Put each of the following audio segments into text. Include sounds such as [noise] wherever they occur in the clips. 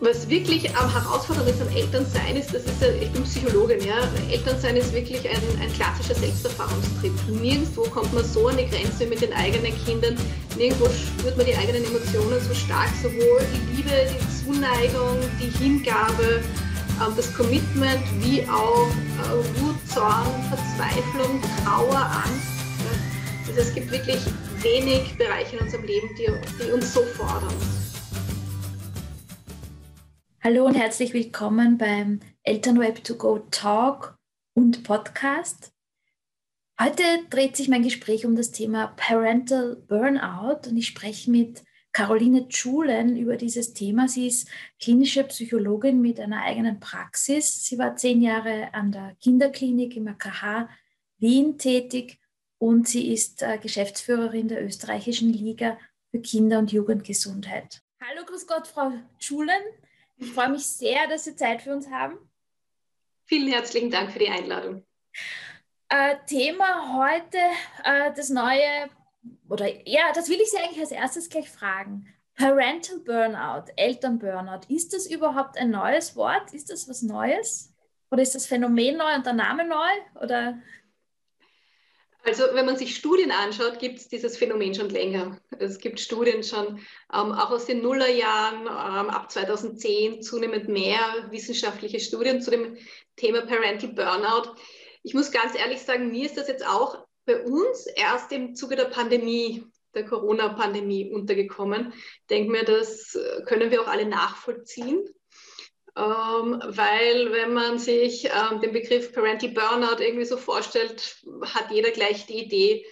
Was wirklich am herausfordernd ist am Elternsein ist, das ist ja, ich bin Psychologin, ja, Elternsein ist wirklich ein, ein klassischer Selbsterfahrungstrip. Nirgendwo kommt man so an die Grenze mit den eigenen Kindern, nirgendwo spürt man die eigenen Emotionen so stark, sowohl die Liebe, die Zuneigung, die Hingabe, ähm, das Commitment, wie auch äh, Wut, Zorn, Verzweiflung, Trauer, Angst. Also es gibt wirklich wenig Bereiche in unserem Leben, die, die uns so fordern. Hallo und herzlich willkommen beim Elternweb to go Talk und Podcast. Heute dreht sich mein Gespräch um das Thema Parental Burnout und ich spreche mit Caroline Schulen über dieses Thema. Sie ist klinische Psychologin mit einer eigenen Praxis. Sie war zehn Jahre an der Kinderklinik im AKH Wien tätig und sie ist äh, Geschäftsführerin der österreichischen Liga für Kinder- und Jugendgesundheit. Hallo, grüß Gott, Frau Schulen. Ich freue mich sehr, dass Sie Zeit für uns haben. Vielen herzlichen Dank für die Einladung. Äh, Thema heute äh, das neue, oder ja, das will ich Sie eigentlich als erstes gleich fragen. Parental Burnout, Elternburnout, ist das überhaupt ein neues Wort? Ist das was Neues? Oder ist das Phänomen neu und der Name neu? Oder? Also wenn man sich Studien anschaut, gibt es dieses Phänomen schon länger. Es gibt Studien schon ähm, auch aus den Nullerjahren, ähm, ab 2010 zunehmend mehr wissenschaftliche Studien zu dem Thema Parental Burnout. Ich muss ganz ehrlich sagen, mir ist das jetzt auch bei uns erst im Zuge der Pandemie, der Corona-Pandemie untergekommen. Ich denke mir, das können wir auch alle nachvollziehen weil wenn man sich ähm, den Begriff Parental Burnout irgendwie so vorstellt, hat jeder gleich die Idee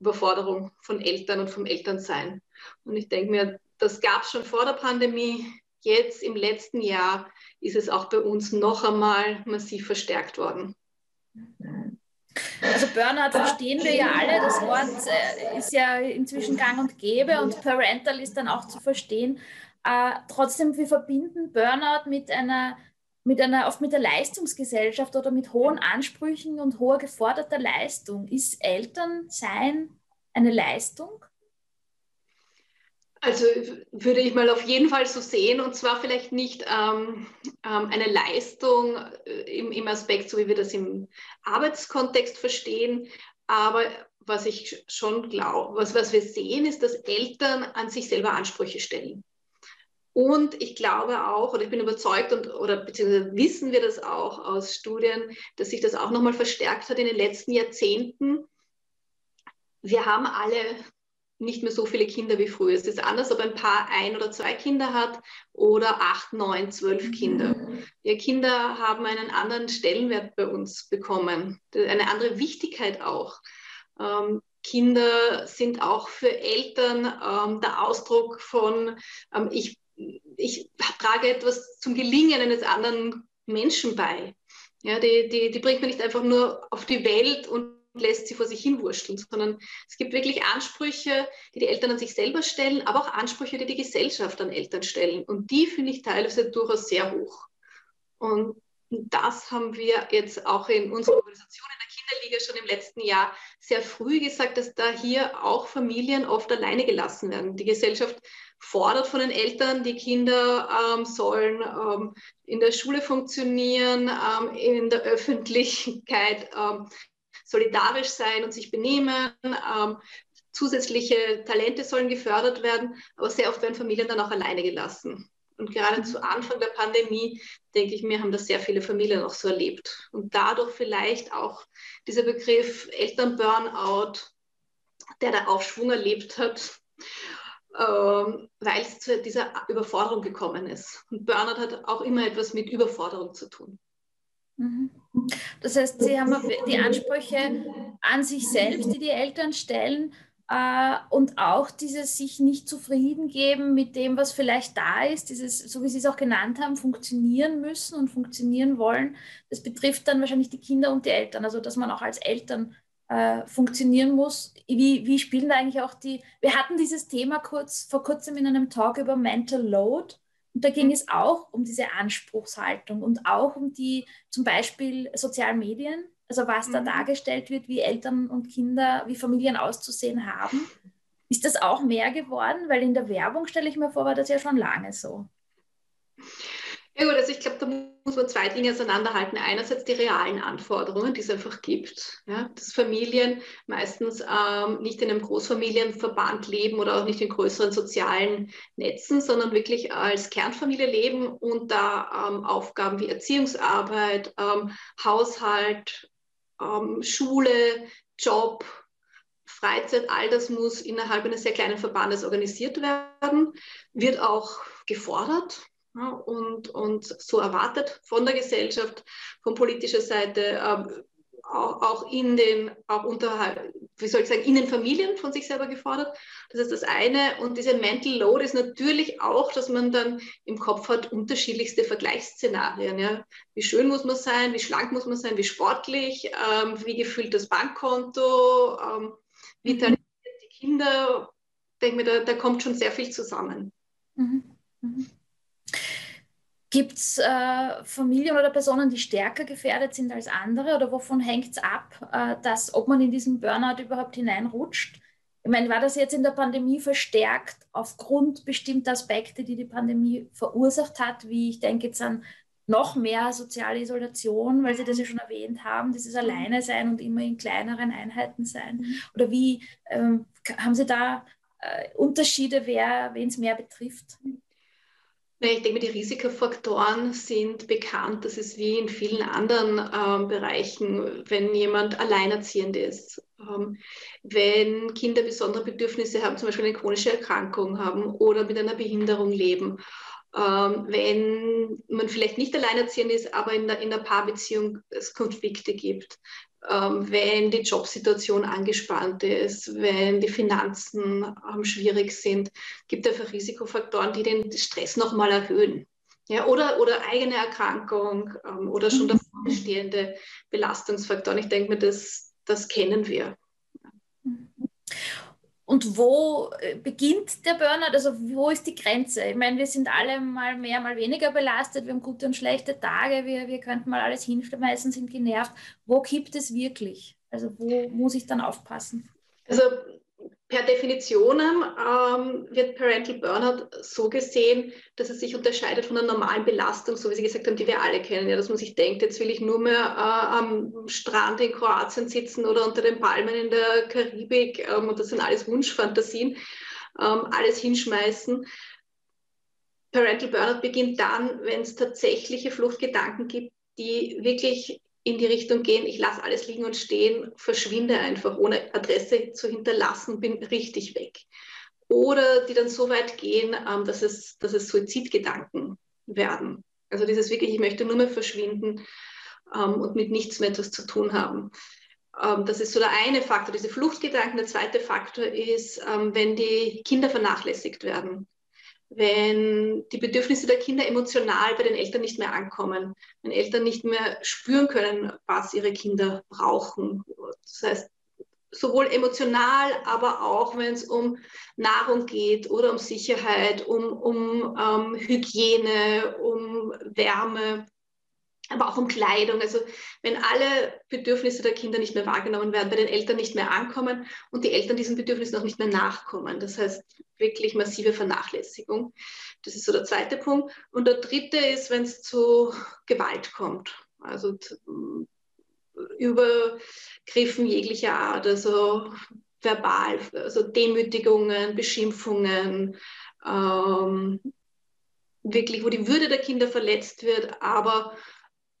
Überforderung von Eltern und vom Elternsein. Und ich denke mir, das gab es schon vor der Pandemie. Jetzt im letzten Jahr ist es auch bei uns noch einmal massiv verstärkt worden. Also Burnout verstehen wir ja alle. Das Wort äh, ist ja inzwischen gang und gäbe und Parental ist dann auch zu verstehen. Äh, trotzdem, wir verbinden Burnout mit einer, mit einer, oft mit der Leistungsgesellschaft oder mit hohen Ansprüchen und hoher geforderter Leistung. Ist Elternsein eine Leistung? Also würde ich mal auf jeden Fall so sehen und zwar vielleicht nicht ähm, ähm, eine Leistung äh, im, im Aspekt, so wie wir das im Arbeitskontext verstehen, aber was ich schon glaube, was, was wir sehen, ist, dass Eltern an sich selber Ansprüche stellen. Und ich glaube auch, oder ich bin überzeugt und oder beziehungsweise wissen wir das auch aus Studien, dass sich das auch nochmal verstärkt hat in den letzten Jahrzehnten. Wir haben alle nicht mehr so viele Kinder wie früher. Es ist anders, ob ein Paar ein oder zwei Kinder hat oder acht, neun, zwölf Kinder. Die Kinder haben einen anderen Stellenwert bei uns bekommen, eine andere Wichtigkeit auch. Ähm, Kinder sind auch für Eltern ähm, der Ausdruck von, ähm, ich ich trage etwas zum Gelingen eines anderen Menschen bei. Ja, die, die, die bringt man nicht einfach nur auf die Welt und lässt sie vor sich hinwurschteln, sondern es gibt wirklich Ansprüche, die die Eltern an sich selber stellen, aber auch Ansprüche, die die Gesellschaft an Eltern stellen. Und die finde ich teilweise durchaus sehr hoch. Und das haben wir jetzt auch in unserer Organisation in der Kinderliga schon im letzten Jahr sehr früh gesagt, dass da hier auch Familien oft alleine gelassen werden. Die Gesellschaft fordert von den Eltern, die Kinder ähm, sollen ähm, in der Schule funktionieren, ähm, in der Öffentlichkeit ähm, solidarisch sein und sich benehmen. Ähm, zusätzliche Talente sollen gefördert werden, aber sehr oft werden Familien dann auch alleine gelassen. Und gerade zu Anfang der Pandemie, denke ich mir, haben das sehr viele Familien auch so erlebt. Und dadurch vielleicht auch dieser Begriff Elternburnout, der da Aufschwung erlebt hat ähm, weil es zu dieser Überforderung gekommen ist. Und Burnout hat auch immer etwas mit Überforderung zu tun. Mhm. Das heißt, Sie haben die Ansprüche an sich selbst, die die Eltern stellen, äh, und auch dieses sich nicht zufrieden geben mit dem, was vielleicht da ist, dieses, so wie Sie es auch genannt haben, funktionieren müssen und funktionieren wollen. Das betrifft dann wahrscheinlich die Kinder und die Eltern, also dass man auch als Eltern äh, funktionieren muss. Wie, wie spielen da eigentlich auch die, wir hatten dieses Thema kurz, vor kurzem in einem Talk über Mental Load und da ging mhm. es auch um diese Anspruchshaltung und auch um die zum Beispiel sozialen Medien, also was mhm. da dargestellt wird, wie Eltern und Kinder, wie Familien auszusehen haben. Ist das auch mehr geworden? Weil in der Werbung, stelle ich mir vor, war das ja schon lange so. Ja gut, also ich glaube, da muss man zwei Dinge auseinanderhalten. Einerseits die realen Anforderungen, die es einfach gibt, ja, dass Familien meistens ähm, nicht in einem Großfamilienverband leben oder auch nicht in größeren sozialen Netzen, sondern wirklich als Kernfamilie leben und da ähm, Aufgaben wie Erziehungsarbeit, ähm, Haushalt, ähm, Schule, Job, Freizeit, all das muss innerhalb eines sehr kleinen Verbandes organisiert werden, wird auch gefordert ja, und, und so erwartet von der Gesellschaft, von politischer Seite, äh, auch, auch, in den, auch unterhalb, wie soll ich sagen, in den Familien von sich selber gefordert. Das ist das eine. Und diese Mental Load ist natürlich auch, dass man dann im Kopf hat unterschiedlichste Vergleichsszenarien. Ja. Wie schön muss man sein, wie schlank muss man sein, wie sportlich, ähm, wie gefüllt das Bankkonto, ähm, wie mhm. talentiert die Kinder. Ich denke mir, da, da kommt schon sehr viel zusammen. Mhm. Mhm. Gibt es äh, Familien oder Personen, die stärker gefährdet sind als andere oder wovon hängt es ab, äh, dass, ob man in diesen Burnout überhaupt hineinrutscht? Ich meine, war das jetzt in der Pandemie verstärkt aufgrund bestimmter Aspekte, die die Pandemie verursacht hat, wie ich denke jetzt an noch mehr soziale Isolation, weil Sie das ja schon erwähnt haben, dieses Alleine sein und immer in kleineren Einheiten sein? Mhm. Oder wie ähm, haben Sie da äh, Unterschiede, wen es mehr betrifft? Ich denke, die Risikofaktoren sind bekannt. Das ist wie in vielen anderen ähm, Bereichen, wenn jemand alleinerziehend ist, ähm, wenn Kinder besondere Bedürfnisse haben, zum Beispiel eine chronische Erkrankung haben oder mit einer Behinderung leben. Ähm, wenn man vielleicht nicht alleinerziehend ist, aber in der, in der Paarbeziehung es Konflikte gibt, wenn die Jobsituation angespannt ist, wenn die Finanzen ähm, schwierig sind, gibt es einfach Risikofaktoren, die den Stress nochmal erhöhen. Ja, oder, oder eigene Erkrankung ähm, oder schon davor bestehende Belastungsfaktoren. Ich denke mir, das, das kennen wir. Und wo äh, beginnt der Burnout? Also wo ist die Grenze? Ich meine, wir sind alle mal mehr, mal weniger belastet, wir haben gute und schlechte Tage, wir, wir könnten mal alles hinschmeißen, sind genervt. Wo kippt es wirklich? Also wo muss ich dann aufpassen? Also Per Definition ähm, wird Parental Burnout so gesehen, dass es sich unterscheidet von einer normalen Belastung, so wie Sie gesagt haben, die wir alle kennen. Ja, dass man sich denkt, jetzt will ich nur mehr äh, am Strand in Kroatien sitzen oder unter den Palmen in der Karibik ähm, und das sind alles Wunschfantasien, ähm, alles hinschmeißen. Parental Burnout beginnt dann, wenn es tatsächliche Fluchtgedanken gibt, die wirklich in die Richtung gehen, ich lasse alles liegen und stehen, verschwinde einfach, ohne Adresse zu hinterlassen, bin richtig weg. Oder die dann so weit gehen, ähm, dass, es, dass es Suizidgedanken werden. Also dieses wirklich, ich möchte nur mehr verschwinden ähm, und mit nichts mehr etwas zu tun haben. Ähm, das ist so der eine Faktor, diese Fluchtgedanken. Der zweite Faktor ist, wenn die Kinder vernachlässigt werden wenn die Bedürfnisse der Kinder emotional bei den Eltern nicht mehr ankommen, wenn Eltern nicht mehr spüren können, was ihre Kinder brauchen. Das heißt, sowohl emotional, aber auch wenn es um Nahrung geht oder um Sicherheit, um, um ähm, Hygiene, um Wärme, aber auch um Kleidung. Also wenn alle Bedürfnisse der Kinder nicht mehr wahrgenommen werden, bei den Eltern nicht mehr ankommen und die Eltern diesen Bedürfnissen auch nicht mehr nachkommen. Das heißt wirklich massive Vernachlässigung. Das ist so der zweite Punkt. Und der dritte ist, wenn es zu Gewalt kommt. Also Übergriffen jeglicher Art, also verbal, also Demütigungen, Beschimpfungen, ähm, wirklich, wo die Würde der Kinder verletzt wird, aber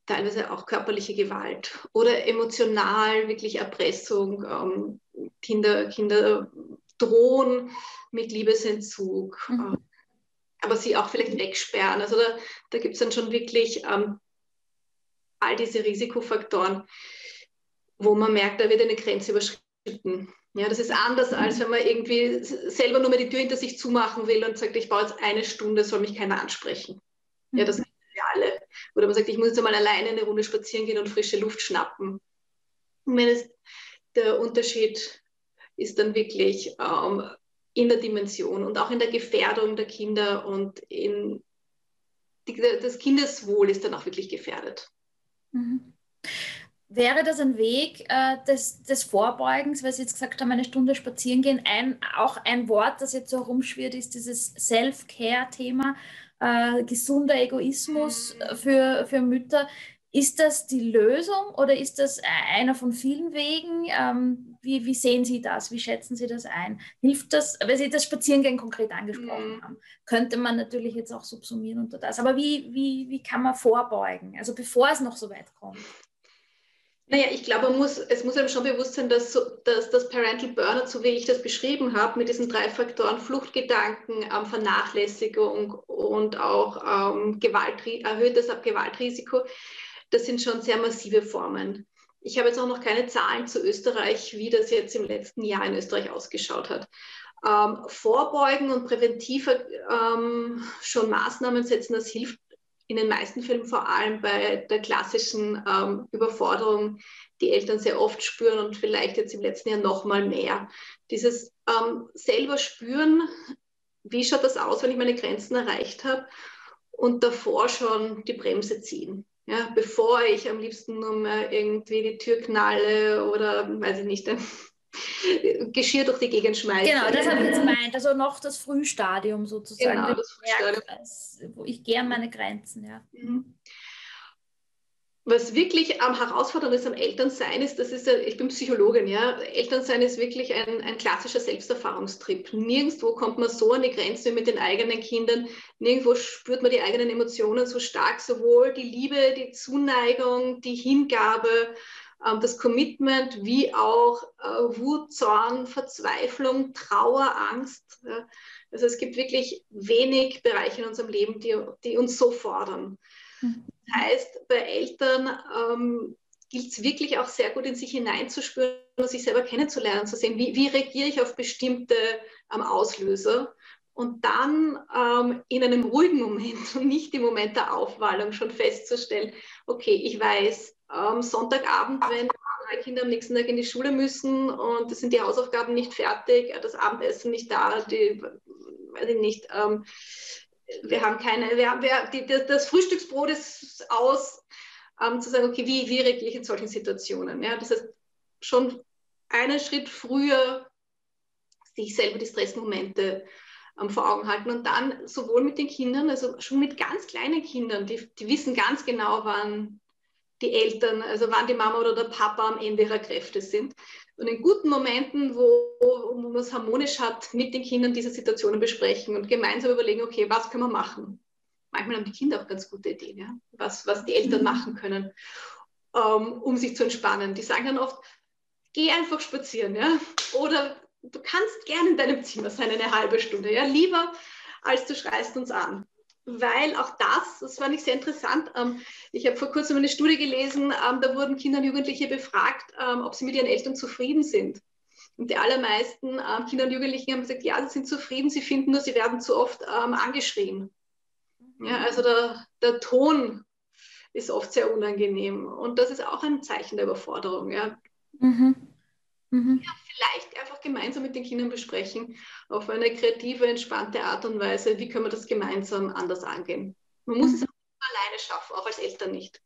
teilweise auch körperliche Gewalt oder emotional wirklich Erpressung. Ähm, Kinder, Kinder drohen mit Liebesentzug, mhm. äh, aber sie auch vielleicht wegsperren. Also da, da gibt es dann schon wirklich ähm, all diese Risikofaktoren, wo man merkt, da wird eine Grenze überschritten. Ja, das ist anders, als wenn man irgendwie selber nur mal die Tür hinter sich zumachen will und sagt, ich baue jetzt eine Stunde, soll mich keiner ansprechen. Ja, das alle. Oder man sagt, ich muss jetzt mal alleine eine Runde spazieren gehen und frische Luft schnappen. Und wenn es, der Unterschied ist dann wirklich ähm, in der Dimension und auch in der Gefährdung der Kinder und in die, das Kindeswohl ist dann auch wirklich gefährdet. Mhm. wäre das ein Weg äh, des, des Vorbeugens, weil Sie jetzt gesagt haben, eine Stunde spazieren gehen. Ein, auch ein Wort, das jetzt so herumschwirrt, ist dieses Self-Care-Thema, äh, gesunder Egoismus für, für Mütter. Ist das die Lösung oder ist das einer von vielen Wegen? Ähm, wie, wie, sehen Sie das? Wie schätzen Sie das ein? Hilft das, weil Sie das Spazierengehen konkret angesprochen mhm. haben, könnte man natürlich jetzt auch subsumieren unter das. Aber wie, wie, wie kann man vorbeugen, also bevor es noch so weit kommt? Naja, ich glaube, muss, es muss einem schon bewusst sein, dass, dass das Parental Burnout, so wie ich das beschrieben habe, mit diesen drei Faktoren Fluchtgedanken, ähm, Vernachlässigung und auch ähm, Gewalt, erhöhtes Gewaltrisiko, das sind schon sehr massive Formen. Ich habe jetzt auch noch keine Zahlen zu Österreich, wie das jetzt im letzten Jahr in Österreich ausgeschaut hat. Ähm, vorbeugen und präventiv ähm, schon Maßnahmen setzen, das hilft in den meisten Fällen vor allem bei der klassischen ähm, Überforderung, die Eltern sehr oft spüren und vielleicht jetzt im letzten Jahr noch mal mehr. Dieses ähm, selber spüren, wie schaut das aus, wenn ich meine Grenzen erreicht habe und davor schon die Bremse ziehen. Ja, bevor ich am liebsten nur mal irgendwie die Tür knalle oder, weiß ich nicht, [laughs] Geschirr durch die Gegend schmeißen. Genau, das habe ich jetzt gemeint. Also noch das Frühstadium sozusagen. Genau, das Frühstadium. wo ich gehe an meine Grenzen, ja. Mhm. Was wirklich am herausfordernd ist am Elternsein ist, das ist ja, ich bin Psychologin, ja. Elternsein ist wirklich ein, ein klassischer Selbsterfahrungstrip. Nirgendwo kommt man so an die Grenze mit den eigenen Kindern. Nirgendwo spürt man die eigenen Emotionen so stark, sowohl die Liebe, die Zuneigung, die Hingabe das Commitment wie auch äh, Wut, Zorn, Verzweiflung, Trauer, Angst. Also es gibt wirklich wenig Bereiche in unserem Leben, die, die uns so fordern. Mhm. Das heißt, bei Eltern ähm, gilt es wirklich auch sehr gut in sich hineinzuspüren und sich selber kennenzulernen, zu sehen, wie, wie reagiere ich auf bestimmte ähm, Auslöser und dann ähm, in einem ruhigen Moment [laughs] und nicht im Moment der Aufwallung schon festzustellen, okay, ich weiß, ähm, Sonntagabend, wenn drei Kinder am nächsten Tag in die Schule müssen und es sind die Hausaufgaben nicht fertig, äh, das Abendessen nicht da, die, weiß ich nicht, ähm, wir haben keine, wir haben, wir, die, das Frühstücksbrot ist aus, ähm, zu sagen, okay, wie, wie reagiere ich in solchen Situationen? Ja? Das heißt, schon einen Schritt früher sich selber die Stressmomente vor Augen halten und dann sowohl mit den Kindern, also schon mit ganz kleinen Kindern, die, die wissen ganz genau, wann die Eltern, also wann die Mama oder der Papa am Ende ihrer Kräfte sind. Und in guten Momenten, wo, wo man es harmonisch hat, mit den Kindern diese Situationen besprechen und gemeinsam überlegen, okay, was können wir machen? Manchmal haben die Kinder auch ganz gute Ideen, ja? was, was die Eltern mhm. machen können, ähm, um sich zu entspannen. Die sagen dann oft, geh einfach spazieren, ja? oder du kannst gerne in deinem Zimmer sein, eine halbe Stunde, ja, lieber als du schreist uns an weil auch das, das fand ich sehr interessant. Ähm, ich habe vor kurzem eine Studie gelesen, ähm, da wurden Kinder und Jugendliche befragt, ähm, ob sie mit ihren Eltern zufrieden sind. Und die allermeisten Kinder und Jugendlichen haben gesagt, ja, sie sind zufrieden, sie finden nur, sie werden zu oft angeschrien. Ja, also der, der Ton ist oft sehr unangenehm. Und das ist auch ein Zeichen der Überforderung. Ja. Mhm. Mhm. Ja, vielleicht einfach gemeinsam mit den Kindern besprechen, auf eine kreative, entspannte Art und Weise, wie können wir das gemeinsam anders angehen. Man muss mhm. es auch alleine schaffen, auch als Eltern nicht.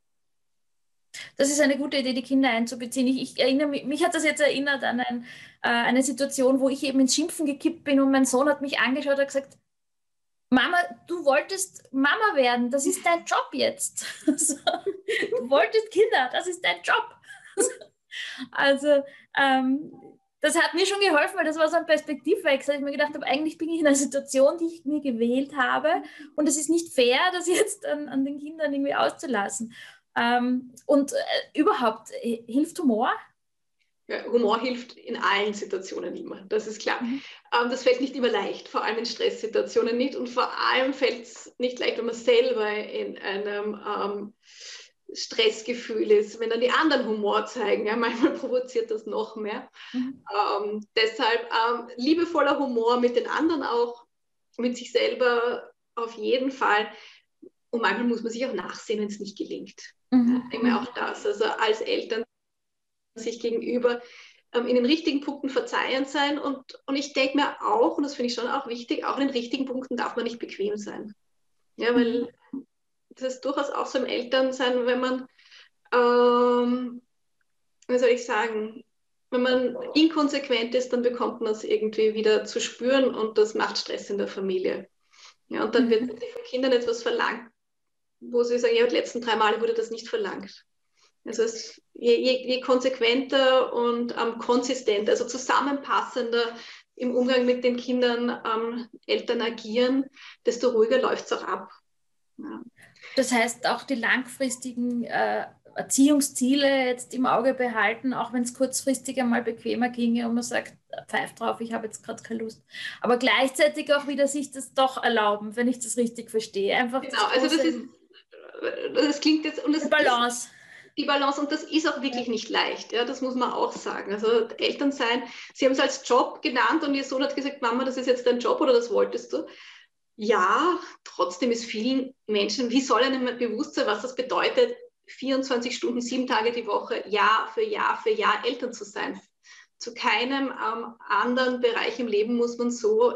Das ist eine gute Idee, die Kinder einzubeziehen. Ich, ich erinnere mich, mich hat das jetzt erinnert an ein, äh, eine Situation, wo ich eben ins Schimpfen gekippt bin und mein Sohn hat mich angeschaut und gesagt, Mama, du wolltest Mama werden, das ist dein Job jetzt. [laughs] du wolltest Kinder, das ist dein Job. [laughs] also ähm, das hat mir schon geholfen, weil das war so ein Perspektivwechsel. Ich mir gedacht habe, eigentlich bin ich in einer Situation, die ich mir gewählt habe und es ist nicht fair, [laughs] das jetzt an, an den Kindern irgendwie auszulassen. Ähm, und äh, überhaupt, hilft Humor? Ja, Humor hilft in allen Situationen immer, das ist klar. Mhm. Ähm, das fällt nicht immer leicht, vor allem in Stresssituationen nicht und vor allem fällt es nicht leicht, wenn man selber in einem ähm, Stressgefühl ist, wenn dann die anderen Humor zeigen. Ja, [laughs] manchmal provoziert das noch mehr. Mhm. Ähm, deshalb ähm, liebevoller Humor mit den anderen auch, mit sich selber auf jeden Fall. Und manchmal muss man sich auch nachsehen, wenn es nicht gelingt. Mhm. Ja, immer auch das. Also als Eltern sich gegenüber ähm, in den richtigen Punkten verzeihend sein. Und, und ich denke mir auch, und das finde ich schon auch wichtig, auch in den richtigen Punkten darf man nicht bequem sein. Ja, weil das ist durchaus auch so im Elternsein, wenn man ähm, wie soll ich sagen, wenn man inkonsequent ist, dann bekommt man es irgendwie wieder zu spüren und das macht Stress in der Familie. Ja, und dann wird mhm. von Kindern etwas verlangt, wo sie sagen, ja, die letzten drei Male wurde das nicht verlangt. Also es, je, je, je, konsequenter und ähm, konsistenter, also zusammenpassender im Umgang mit den Kindern ähm, Eltern agieren, desto ruhiger läuft es auch ab. Ja. Das heißt, auch die langfristigen äh, Erziehungsziele jetzt im Auge behalten, auch wenn es kurzfristig einmal bequemer ginge und man sagt, pfeift drauf, ich habe jetzt gerade keine Lust. Aber gleichzeitig auch wieder sich das doch erlauben, wenn ich das richtig verstehe. Einfach genau, das also das ist, das klingt jetzt und das Balance. Ist, die Balance und das ist auch wirklich nicht leicht, ja, das muss man auch sagen. Also Eltern sein, Sie haben es als Job genannt und Ihr Sohn hat gesagt, Mama, das ist jetzt dein Job oder das wolltest du. Ja, trotzdem ist vielen Menschen, wie soll einem bewusst sein, was das bedeutet, 24 Stunden, sieben Tage die Woche, Jahr für Jahr für Jahr Eltern zu sein. Zu keinem ähm, anderen Bereich im Leben muss man so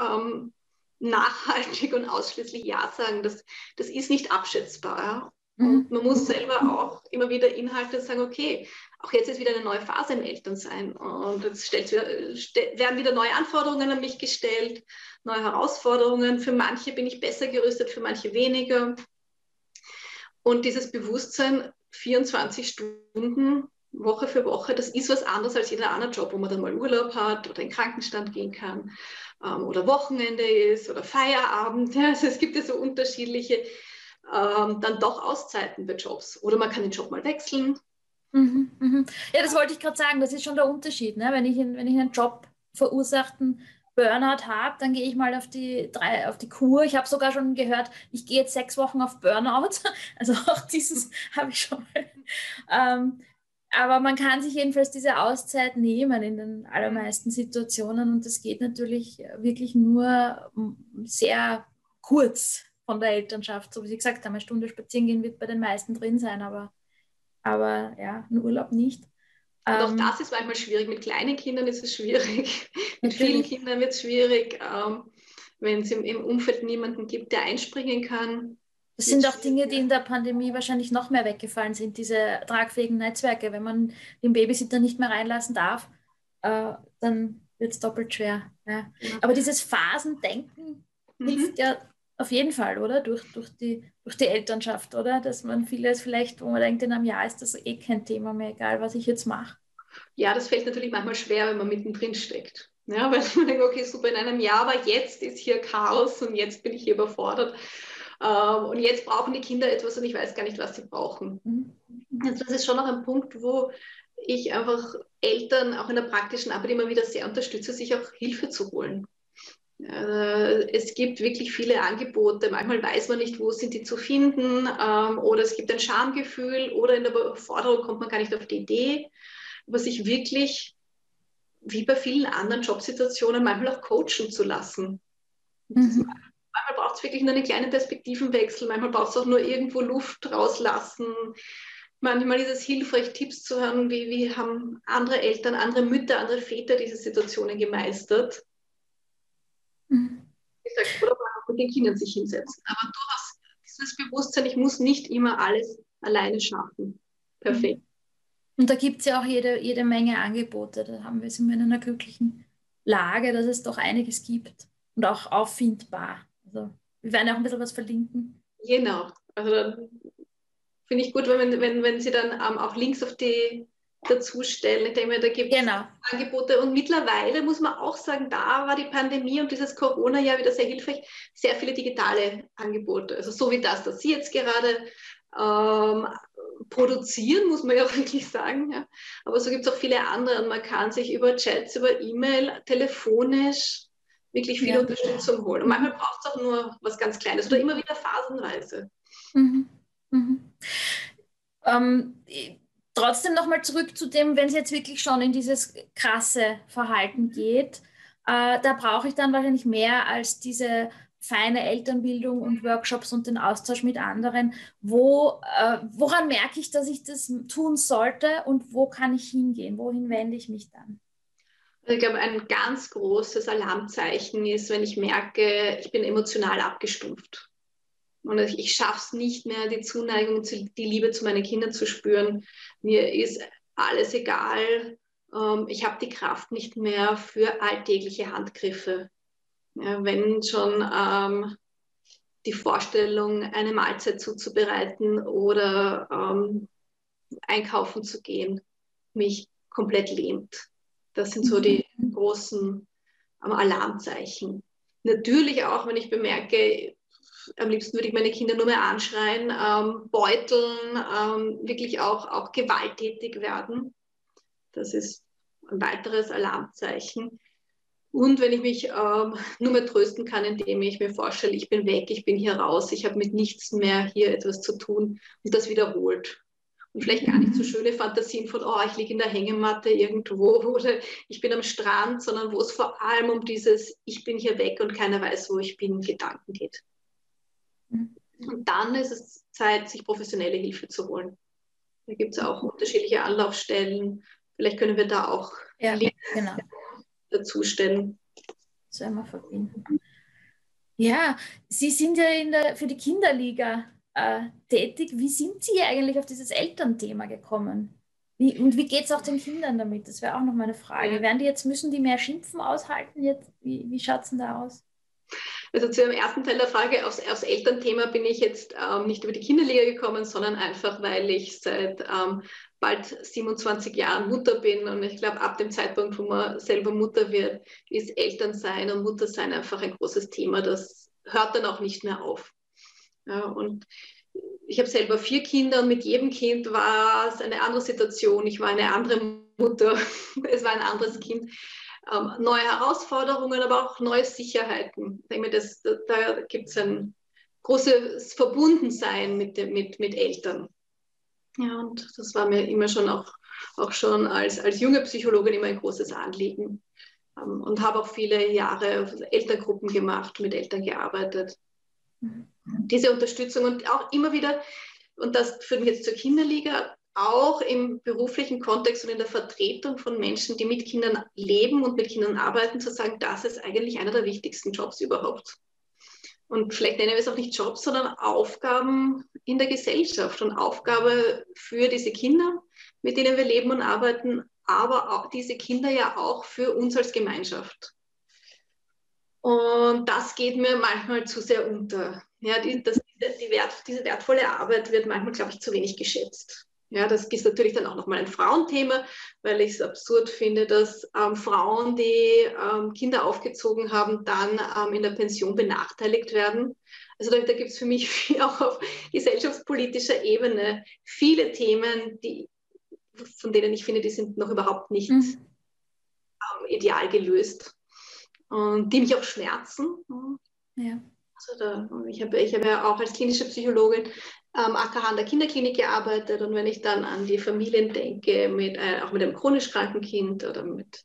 ähm, nachhaltig und ausschließlich Ja sagen. Das, das ist nicht abschätzbar. Ja? Und mhm. man muss selber auch immer wieder Inhalte sagen, okay, auch jetzt ist wieder eine neue Phase im Elternsein und wieder, werden wieder neue Anforderungen an mich gestellt, neue Herausforderungen. Für manche bin ich besser gerüstet, für manche weniger. Und dieses Bewusstsein, 24 Stunden, Woche für Woche, das ist was anderes als jeder andere Job, wo man dann mal Urlaub hat oder in Krankenstand gehen kann ähm, oder Wochenende ist oder Feierabend. Ja, [laughs] also es gibt ja so unterschiedliche ähm, dann doch Auszeiten bei Jobs. Oder man kann den Job mal wechseln. Mhm, mhm. Ja, das wollte ich gerade sagen, das ist schon der Unterschied. Ne? Wenn, ich wenn ich einen Job verursachten Burnout habe, dann gehe ich mal auf die, drei, auf die Kur. Ich habe sogar schon gehört, ich gehe jetzt sechs Wochen auf Burnout. [laughs] Also auch dieses [laughs] habe ich schon. Ähm, aber man kann sich jedenfalls diese Auszeit nehmen in den allermeisten Situationen und das geht natürlich wirklich nur sehr kurz von der Elternschaft. So wie Sie gesagt haben, eine Stunde spazieren gehen wird bei den meisten drin sein, aber, aber ja, ein Urlaub nicht. Und auch ähm, das ist manchmal schwierig. Mit kleinen Kindern ist es schwierig. [laughs] Mit vielen Kindern wird es schwierig, ähm, wenn es im, Umfeld niemanden gibt, der einspringen kann. Das sind auch Dinge, die in der Pandemie wahrscheinlich noch mehr weggefallen sind, diese tragfähigen Netzwerke. Wenn man den Babysitter nicht mehr reinlassen darf, äh, dann wird es doppelt schwer. Ja. Aber dieses Phasendenken mhm. hilft ja auf jeden Fall, oder? Durch, durch, die, durch die Elternschaft, oder? Dass man vieles vielleicht, wo man denkt, in einem Jahr ist das eh kein Thema mehr, egal was ich jetzt mache. Ja, das fällt natürlich manchmal schwer, wenn man mittendrin steckt. Ja, weil man denkt, okay, super, in einem Jahr, aber jetzt ist hier Chaos und jetzt bin ich hier überfordert. Ähm, und jetzt brauchen die Kinder etwas und ich weiß gar nicht, was sie brauchen. Mhm. Also das ist schon noch ein Punkt, wo ich einfach Eltern auch in der praktischen Arbeit immer wieder sehr unterstütze, sich auch Hilfe zu holen. Äh, es gibt wirklich viele Angebote. Manchmal weiß man nicht, wo sind die zu finden ähm, oder es gibt ein Schamgefühl oder in der Überforderung kommt man gar nicht auf die Idee, aber sich wirklich, wie bei vielen anderen Jobsituationen, manchmal auch coachen zu lassen. Mhm. Manchmal braucht es wirklich nur einen kleinen Perspektivenwechsel, manchmal braucht es auch nur irgendwo Luft rauslassen. Manchmal ist es hilfreich, Tipps zu hören, wie, wie haben andere Eltern, andere Mütter, andere Väter diese Situationen gemeistert gesagt, oder mit den Kindern sich hinsetzen. Aber durchaus dieses Bewusstsein, ich muss nicht immer alles alleine schaffen. Perfekt. Und da gibt es ja auch jede, jede Menge Angebote. Da haben wir, sind wir in einer glücklichen Lage, dass es doch einiges gibt und auch auffindbar. Also wir werden ja auch ein bisschen was verlinken. Genau. Also dann finde ich gut, wenn, wenn, wenn Sie dann ähm, auch Links auf die dazustellen. Ich denke mir, da gibt es genau. Angebote. Und mittlerweile muss man auch sagen, da war die Pandemie und dieses Corona-Jahr wieder sehr hilfreich, sehr viele digitale Angebote. Also so wie das, das Sie jetzt gerade ähm, produzieren, muss man ja auch [laughs] wirklich sagen. Ja. Aber so gibt es auch viele andere. Und man kann sich über Chats, über E-Mail, telefonisch wirklich viel ja. Unterstützung holen. Und manchmal braucht es auch nur was ganz Kleines oder immer wieder phasenweise. Mhm. Mhm. Ähm, trotzdem nochmal zurück zu dem, wenn es jetzt wirklich schon in dieses krasse Verhalten geht, äh, da brauche ich dann wahrscheinlich mehr als diese feine Elternbildung und Workshops und den Austausch mit anderen. Wo, äh, woran merke ich, dass ich das tun sollte und wo kann ich hingehen? Wohin wende ich mich dann? Ich glaube, ein ganz großes Alarmzeichen ist, wenn ich merke, ich bin emotional abgestumpft. Und ich schaffe es nicht mehr, die Zuneigung, die Liebe zu meinen Kindern zu spüren. Mir ist alles egal, ähm, ich habe die Kraft nicht mehr für alltägliche Handgriffe. Ja, wenn schon ähm, die Vorstellung, eine Mahlzeit zuzubereiten oder ähm, einkaufen zu gehen, mich komplett lähmt. Das sind so die mhm. großen ähm, Alarmzeichen. Natürlich auch, wenn ich bemerke, am liebsten würde ich meine Kinder nur mehr anschreien, ähm, beuteln, ähm, wirklich auch, auch gewalttätig werden. Das ist ein weiteres Alarmzeichen. Und wenn ich mich ähm, nur mehr trösten kann, indem ich mir vorstelle, ich bin weg, ich bin hier raus, ich habe mit nichts mehr hier etwas zu tun und das wiederholt. Und vielleicht gar nicht so schöne Fantasien von, oh, ich liege in der Hängematte irgendwo [laughs] oder ich bin am Strand, sondern wo es vor allem um dieses, ich bin hier weg und keiner weiß, wo ich bin, Gedanken geht. Und dann ist es Zeit, sich professionelle Hilfe zu holen. Da gibt es auch unterschiedliche Anlaufstellen. Vielleicht können wir da auch ja, genau. dazustellen. Das werden wir verbinden. Ja, Sie sind ja in der, für die Kinderliga äh, tätig. Wie sind Sie eigentlich auf dieses Elternthema gekommen? Wie, und wie geht es auch den Kindern damit? Das wäre auch noch meine Frage. Ja. Werden die jetzt, müssen die mehr Schimpfen aushalten? Jetzt? Wie, wie schaut es denn da aus? Also zu dem ersten Teil der Frage, aufs, aufs Elternthema bin ich jetzt ähm, nicht über die Kinderliga gekommen, sondern einfach, weil ich seit ähm, bald 27 Jahren Mutter bin und ich glaube, ab dem Zeitpunkt, wo man selber Mutter wird, ist Elternsein und Muttersein einfach ein großes Thema. Das hört dann auch nicht mehr auf. Ja, und ich habe selber vier Kinder und mit jedem Kind war es eine andere Situation. Ich war eine andere Mutter, [laughs] es war ein anderes Kind ähm, neue Herausforderungen, aber auch neue Sicherheiten. Ich denke, das, da, da gibt es ein großes Verbundensein mit, mit, mit Eltern. Ja, und das war mir immer schon auch, auch schon als, als junge Psychologin immer ein großes Anliegen. Ähm, und habe auch viele Jahre Elterngruppen gemacht, mit Eltern gearbeitet. Mhm. Diese Unterstützung und auch immer wieder, und das führt mich jetzt zur Kinderliga, auch im beruflichen Kontext und in der Vertretung von Menschen, die mit Kindern leben und mit Kindern arbeiten, zu sagen, das ist eigentlich einer der wichtigsten Jobs überhaupt. Und vielleicht nennen wir es auch nicht Jobs, sondern Aufgaben in der Gesellschaft und Aufgabe für diese Kinder, mit denen wir leben und arbeiten, aber auch diese Kinder ja auch für uns als Gemeinschaft. Und das geht mir manchmal zu sehr unter. Ja, die, das, die Wert, diese wertvolle Arbeit wird manchmal, glaube ich, zu wenig geschätzt. Ja, das ist natürlich dann auch nochmal ein Frauenthema, weil ich es absurd finde, dass ähm, Frauen, die ähm, Kinder aufgezogen haben, dann ähm, in der Pension benachteiligt werden. Also da, da gibt es für mich [laughs] auch auf gesellschaftspolitischer Ebene viele Themen, die, von denen ich finde, die sind noch überhaupt nicht mhm. Ähm, ideal gelöst und die mich auch schmerzen. Ja. Also da, ich habe ich hab ja auch als klinische Psychologin am AKH an der Kinderklinik gearbeitet und wenn ich dann an die Familien denke, mit, äh, auch mit einem chronisch kranken Kind oder mit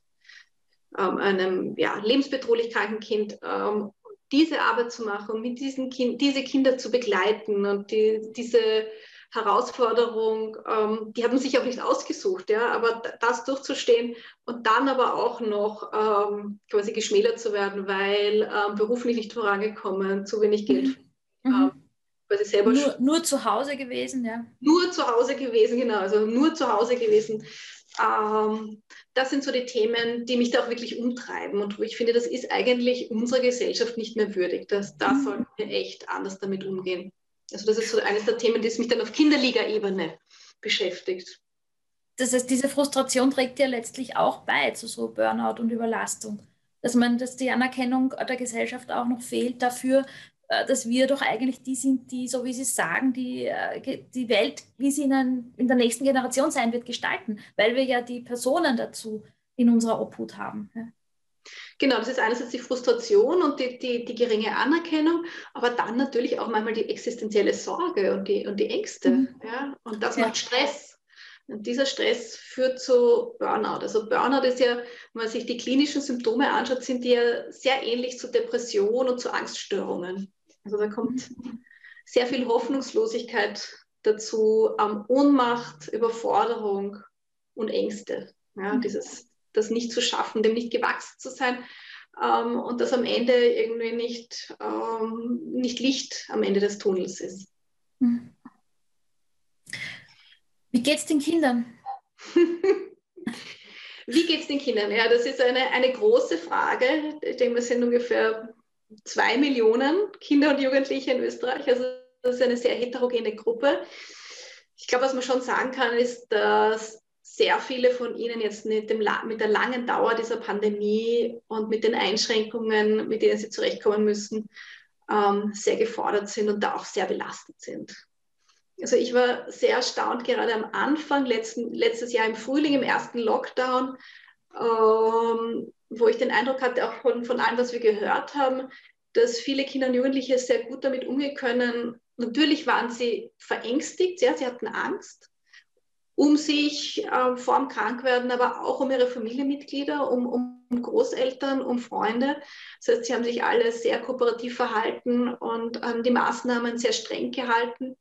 ähm, einem ja, lebensbedrohlich kranken Kind, ähm, diese Arbeit zu machen, mit diesen kind, diese Kinder zu begleiten und die, diese Herausforderung, ähm, die haben sich auch nicht ausgesucht, ja, aber das durchzustehen und dann aber auch noch ähm, quasi geschmälert zu werden, weil ähm, beruflich nicht vorangekommen, zu wenig Geld. Mhm. Quasi selber nur, nur zu Hause gewesen, ja. Nur zu Hause gewesen, genau, also nur zu Hause gewesen. Ähm, das sind so die Themen, die mich da auch wirklich umtreiben und wo ich finde, das ist eigentlich unserer Gesellschaft nicht mehr würdig. Das, da mhm. sollten wir echt anders damit umgehen. Also das ist so eines der Themen, das mich dann auf Kinderliga-Ebene beschäftigt. Das heißt, diese Frustration trägt ja letztlich auch bei zu so Burnout und Überlastung. Dass man, dass die Anerkennung der Gesellschaft auch noch fehlt dafür, dass wir doch eigentlich die sind, die, so wie Sie sagen, die, äh, die Welt, wie sie in, ein, in der nächsten Generation sein wird, gestalten, weil wir ja die Personen dazu in unserer Obhut haben. Genau, das ist einerseits die Frustration und die, die, die, geringe Anerkennung, aber dann natürlich auch manchmal die existenzielle Sorge und die, und die Ängste. Mhm. Ja? Und das ja. macht Stress. Und dieser Stress führt zu Burnout. Also Burnout ist ja, wenn man sich die klinischen Symptome anschaut, sind die ja sehr ähnlich zu Depression und zu Angststörungen. Also da kommt sehr viel Hoffnungslosigkeit dazu, ähm, Ohnmacht, Überforderung und Ängste. Ja, mhm. dieses, das nicht zu schaffen, dem nicht gewachsen zu sein ähm, und dass am Ende irgendwie nicht, ähm, nicht Licht am Ende des Tunnels ist. Mhm. Wie geht es den Kindern? [laughs] Wie geht es den Kindern? Ja, das ist eine, eine große Frage. Ich denke, es sind ungefähr zwei Millionen Kinder und Jugendliche in Österreich. Also das ist eine sehr heterogene Gruppe. Ich glaube, was man schon sagen kann, ist, dass sehr viele von ihnen jetzt mit, dem, mit der langen Dauer dieser Pandemie und mit den Einschränkungen, mit denen sie zurechtkommen müssen, ähm, sehr gefordert sind und da auch sehr belastet sind. Also ich war sehr erstaunt, gerade am Anfang, letzten, letztes Jahr im Frühling, im ersten Lockdown, ähm, wo ich den Eindruck hatte, auch von, von allem, was wir gehört haben, dass viele Kinder und Jugendliche sehr gut damit umgehen können. Natürlich waren sie verängstigt, ja, sie hatten Angst um sich äh, vor dem Krankwerden, aber auch um ihre Familienmitglieder, um, um Großeltern, um Freunde. Das heißt, sie haben sich alle sehr kooperativ verhalten und haben die Maßnahmen sehr streng gehalten.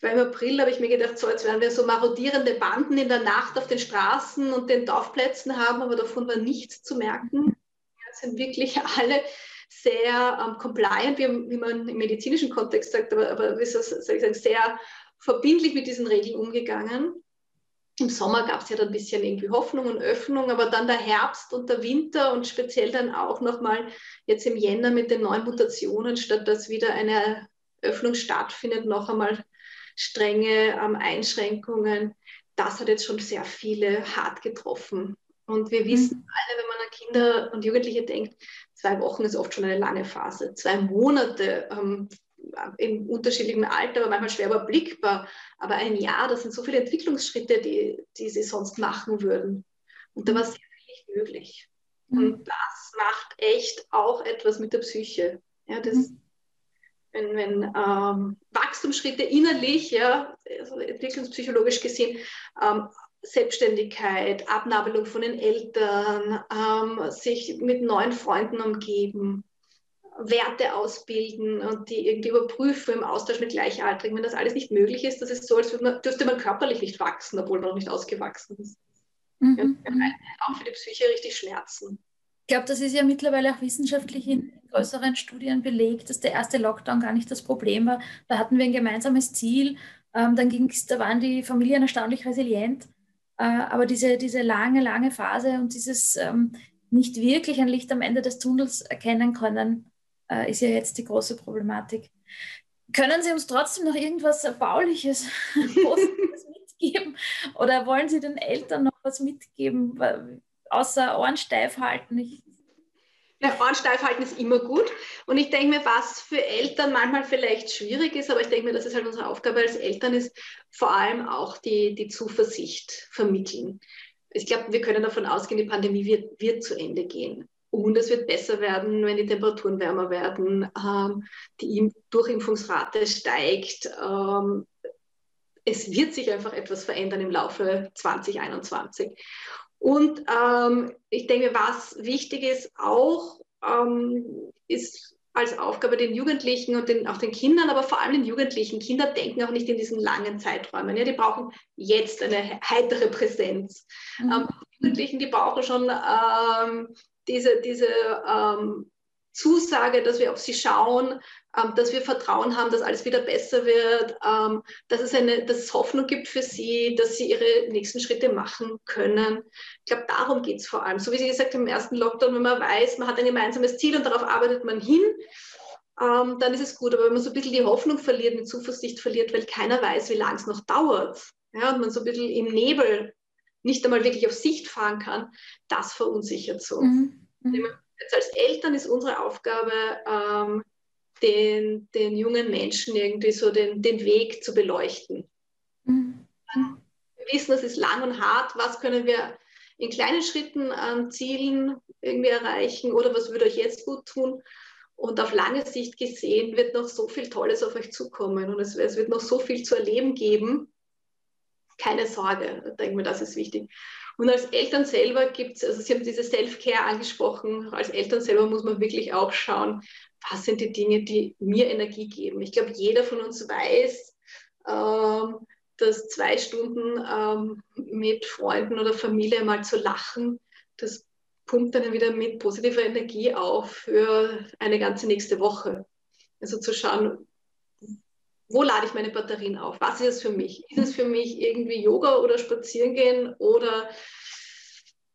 War im April, habe ich mir gedacht, so jetzt werden wir so marodierende Banden in der Nacht auf den Straßen und den Dorfplätzen haben, aber davon war nichts zu merken. Wir sind wirklich alle sehr ähm, compliant, wie, wie, man im medizinischen Kontext sagt, aber, aber wie soll ich sagen, sehr verbindlich mit diesen Regeln umgegangen. Im Sommer gab es ja dann ein bisschen irgendwie Hoffnung und Öffnung, aber dann der Herbst und der Winter und speziell dann auch nochmal jetzt im Jänner mit den neuen Mutationen, statt dass wieder eine Öffnung stattfindet, noch einmal strenge ähm, Einschränkungen. Das hat jetzt schon sehr viele hart getroffen. Und wir wissen mhm. alle, wenn man an Kinder und Jugendliche denkt, zwei Wochen ist oft schon eine lange Phase. Zwei Monate ähm, im unterschiedlichen Alter, aber manchmal schwer überblickbar. Aber ein Jahr, das sind so viele Entwicklungsschritte, die, die sie sonst machen würden. Und da war sehr viel nicht möglich. Mhm. Und das macht echt auch etwas mit der Psyche. Ja, das, mhm. Wenn, wenn ähm, Wachstumsschritte innerlich, ja, also entwicklungspsychologisch gesehen, ähm, Selbstständigkeit, Abnabelung von den Eltern, ähm, sich mit neuen Freunden umgeben, Werte ausbilden und die irgendwie überprüfen im Austausch mit Gleichaltrigen. Wenn das alles nicht möglich ist, das ist so, als man, dürfte man körperlich nicht wachsen, obwohl man noch nicht ausgewachsen ist. Mhm. Ja, auch für die Psyche richtig Schmerzen. Ich glaube, das ist ja mittlerweile auch wissenschaftlich in größeren Studien belegt, dass der erste Lockdown gar nicht das Problem war. Da hatten wir ein gemeinsames Ziel. Ähm, dann ging's, da waren die Familien erstaunlich resilient. Äh, aber diese, diese lange, lange Phase und dieses ähm, nicht wirklich ein Licht am Ende des Tunnels erkennen können, äh, ist ja jetzt die große Problematik. Können Sie uns trotzdem noch irgendwas Erbauliches, [laughs] mitgeben? Oder wollen Sie den Eltern noch was mitgeben, außer Ohren steif halten? Ich, ja, Ohren steif halten ist immer gut. Und ich denke mir, was für Eltern manchmal vielleicht schwierig ist, aber ich denke mir, das ist halt unsere Aufgabe als Eltern, ist vor allem auch die, die Zuversicht vermitteln. Ich glaube, wir können davon ausgehen, die Pandemie wird, wird zu Ende gehen. Und es wird besser werden, wenn die Temperaturen wärmer werden, ähm, die Durchimpfungsrate steigt. Ähm, es wird sich einfach etwas verändern im Laufe 2021. Und ähm, ich denke, was wichtig ist auch, ähm, ist als Aufgabe den Jugendlichen und den, auch den Kindern, aber vor allem den Jugendlichen. Kinder denken auch nicht in diesen langen Zeiträumen. Ja, die brauchen jetzt eine heitere Präsenz. Mhm. Ähm, Jugendlichen, die brauchen schon ähm, diese, diese ähm, Zusage, dass wir auf sie schauen, dass wir Vertrauen haben, dass alles wieder besser wird, ähm, dass, es eine, dass es Hoffnung gibt für sie, dass sie ihre nächsten Schritte machen können. Ich glaube, darum geht es vor allem. So wie Sie gesagt haben, im ersten Lockdown, wenn man weiß, man hat ein gemeinsames Ziel und darauf arbeitet man hin, ähm, dann ist es gut. Aber wenn man so ein bisschen die Hoffnung verliert, die Zuversicht verliert, weil keiner weiß, wie lange es noch dauert, ja, und man so ein bisschen im Nebel nicht einmal wirklich auf Sicht fahren kann, das verunsichert so. Mhm. Mhm. Jetzt als Eltern ist unsere Aufgabe, ähm, den, den jungen Menschen irgendwie so den, den Weg zu beleuchten. Mhm. Wir wissen, es ist lang und hart. Was können wir in kleinen Schritten an Zielen irgendwie erreichen oder was würde euch jetzt gut tun? Und auf lange Sicht gesehen wird noch so viel Tolles auf euch zukommen und es, es wird noch so viel zu erleben geben keine Sorge. Ich denke mir, das ist wichtig. Und als Eltern selber gibt es, also Sie haben diese Self-Care angesprochen, als Eltern selber muss man wirklich auch schauen, was sind die Dinge, die mir Energie geben. Ich glaube, jeder von uns weiß, ähm, dass zwei Stunden ähm, mit Freunden oder Familie mal zu lachen, das pumpt dann wieder mit positiver Energie auf für eine ganze nächste Woche. Also zu schauen, wo lade ich meine Batterien auf? Was ist es für mich? Ist es für mich irgendwie Yoga oder spazieren gehen oder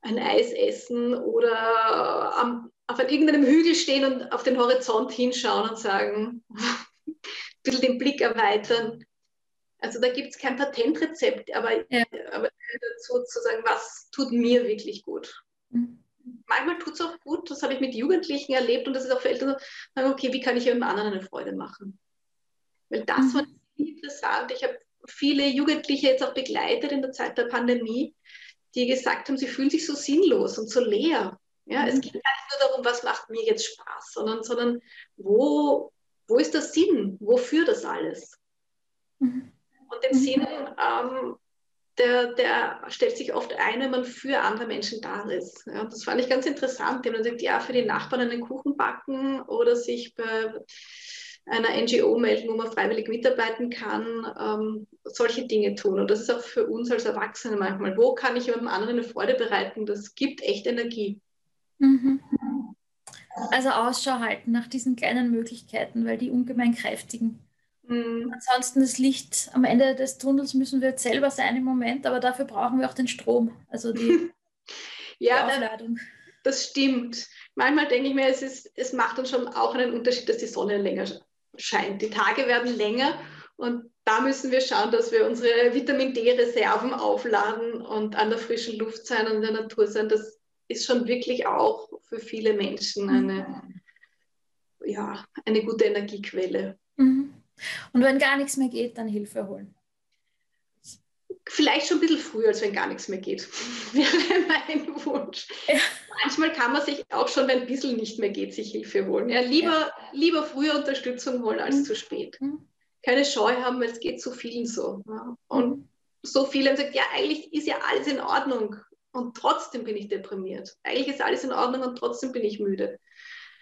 ein Eis essen oder am, auf irgendeinem Hügel stehen und auf den Horizont hinschauen und sagen, ein [laughs] bisschen den Blick erweitern. Also da gibt es kein Patentrezept, aber, ja. aber dazu zu sagen, was tut mir wirklich gut. Mhm. Manchmal tut es auch gut, das habe ich mit Jugendlichen erlebt und das ist auch für Eltern sagen, okay, wie kann ich einem anderen eine Freude machen? Weil das mhm. war interessant. Ich habe viele Jugendliche jetzt auch begleitet in der Zeit der Pandemie, die gesagt haben, sie fühlen sich so sinnlos und so leer. Ja, mhm. Es geht gar nicht nur darum, was macht mir jetzt Spaß, sondern, sondern wo, wo ist der Sinn? Wofür das alles? Mhm. Und den mhm. Sinn, ähm, der, der stellt sich oft ein, wenn man für andere Menschen da ist. Ja, das fand ich ganz interessant. Die haben gesagt, ja, für die Nachbarn einen Kuchen backen oder sich bei einer NGO melden, wo man freiwillig mitarbeiten kann, ähm, solche Dinge tun. Und das ist auch für uns als Erwachsene manchmal. Wo kann ich jemandem anderen eine Freude bereiten? Das gibt echt Energie. Mhm. Also Ausschau halten nach diesen kleinen Möglichkeiten, weil die ungemein kräftigen. Mhm. Ansonsten das Licht am Ende des Tunnels müssen wir jetzt selber sein im Moment, aber dafür brauchen wir auch den Strom, also die, [laughs] ja, die Aufladung. Das stimmt. Manchmal denke ich mir, es, ist, es macht dann schon auch einen Unterschied, dass die Sonne länger scheint. Die Tage werden länger und da müssen wir schauen, dass wir unsere Vitamin D-Reserven aufladen und an der frischen Luft sein und in der Natur sein. Das ist schon wirklich auch für viele Menschen eine, ja, eine gute Energiequelle. Mhm. Und wenn gar nichts mehr geht, dann Hilfe holen. Vielleicht schon ein bisschen früher, als wenn gar nichts mehr geht, [laughs] wäre mein Wunsch. Ja. Manchmal kann man sich auch schon, wenn ein bisschen nicht mehr geht, sich Hilfe holen. Ja, lieber, ja. lieber früher Unterstützung holen als mhm. zu spät. Mhm. Keine Scheu haben, weil es geht so vielen so. Ja. Und mhm. so viele sagen, ja, eigentlich ist ja alles in Ordnung und trotzdem bin ich deprimiert. Eigentlich ist alles in Ordnung und trotzdem bin ich müde.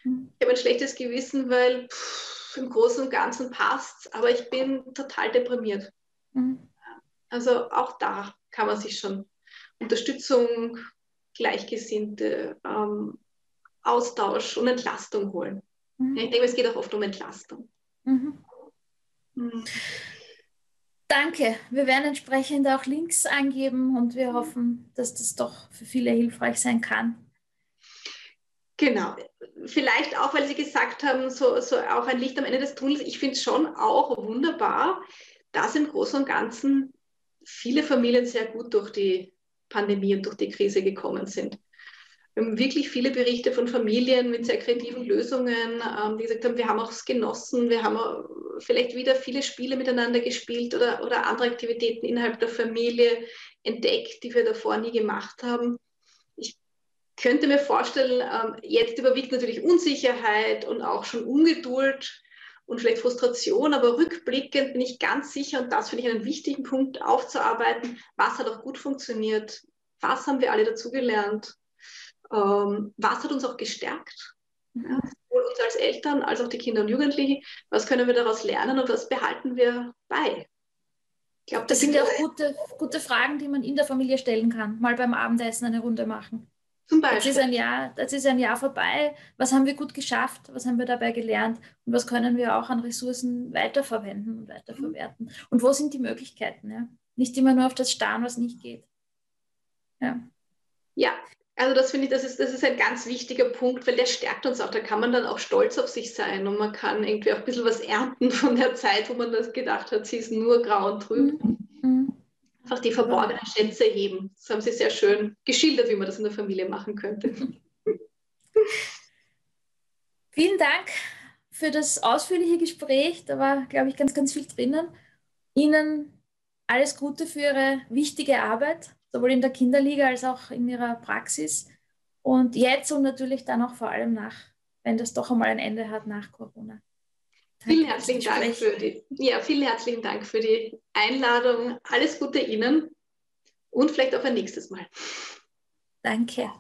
Mhm. Ich habe ein schlechtes Gewissen, weil pff, im Großen und Ganzen passt aber ich bin total deprimiert. Mhm. Also auch da kann man sich schon Unterstützung, Gleichgesinnte, ähm, Austausch und Entlastung holen. Mhm. Ich denke, es geht auch oft um Entlastung. Mhm. Mhm. Danke. Wir werden entsprechend auch Links angeben und wir hoffen, dass das doch für viele hilfreich sein kann. Genau. Vielleicht auch, weil Sie gesagt haben, so, so auch ein Licht am Ende des Tunnels. Ich finde es schon auch wunderbar, dass im Großen und Ganzen viele Familien sehr gut durch die Pandemie und durch die Krise gekommen sind. Wir haben wirklich viele Berichte von Familien mit sehr kreativen Lösungen, ähm, die gesagt haben, wir haben auch es genossen, wir haben vielleicht wieder viele Spiele miteinander gespielt oder, oder andere Aktivitäten innerhalb der Familie entdeckt, die wir davor nie gemacht haben. Ich könnte mir vorstellen, ähm, jetzt überwiegt natürlich Unsicherheit und auch schon Ungeduld und vielleicht Frustration, aber rückblickend bin ich ganz sicher, und das finde ich einen wichtigen Punkt aufzuarbeiten, was hat auch gut funktioniert, was haben wir alle dazugelernt, ähm, was hat uns auch gestärkt, ja, sowohl uns als Eltern als auch die Kinder und Jugendlichen, was können wir daraus lernen und was behalten wir bei. Ich glaube, das, das sind ja auch gute, gute Fragen, die man in der Familie stellen kann. Mal beim Abendessen eine Runde machen. Zum Beispiel. Das ist, ein Jahr, das ist ein Jahr vorbei. Was haben wir gut geschafft? Was haben wir dabei gelernt? Und was können wir auch an Ressourcen weiterverwenden und weiterverwerten? Und wo sind die Möglichkeiten? Ja? Nicht immer nur auf das starren, was nicht geht. Ja, ja also das finde ich, das ist, das ist ein ganz wichtiger Punkt, weil der stärkt uns auch. Da kann man dann auch stolz auf sich sein und man kann irgendwie auch ein bisschen was ernten von der Zeit, wo man das gedacht hat, sie ist nur grau und trüb. Mhm. Einfach die verborgenen Schätze heben. Das haben Sie sehr schön geschildert, wie man das in der Familie machen könnte. [laughs] Vielen Dank für das ausführliche Gespräch. Da war, glaube ich, ganz, ganz viel drinnen. Ihnen alles Gute für Ihre wichtige Arbeit, sowohl in der Kinderliga als auch in Ihrer Praxis. Und jetzt und natürlich dann auch vor allem nach, wenn das doch einmal ein Ende hat nach Corona. Vielen herzlichen Dank für die, ja, vielen herzlichen Dank für die Einladung. Alles Gute Ihnen und vielleicht auch ein nächstes Mal. Danke.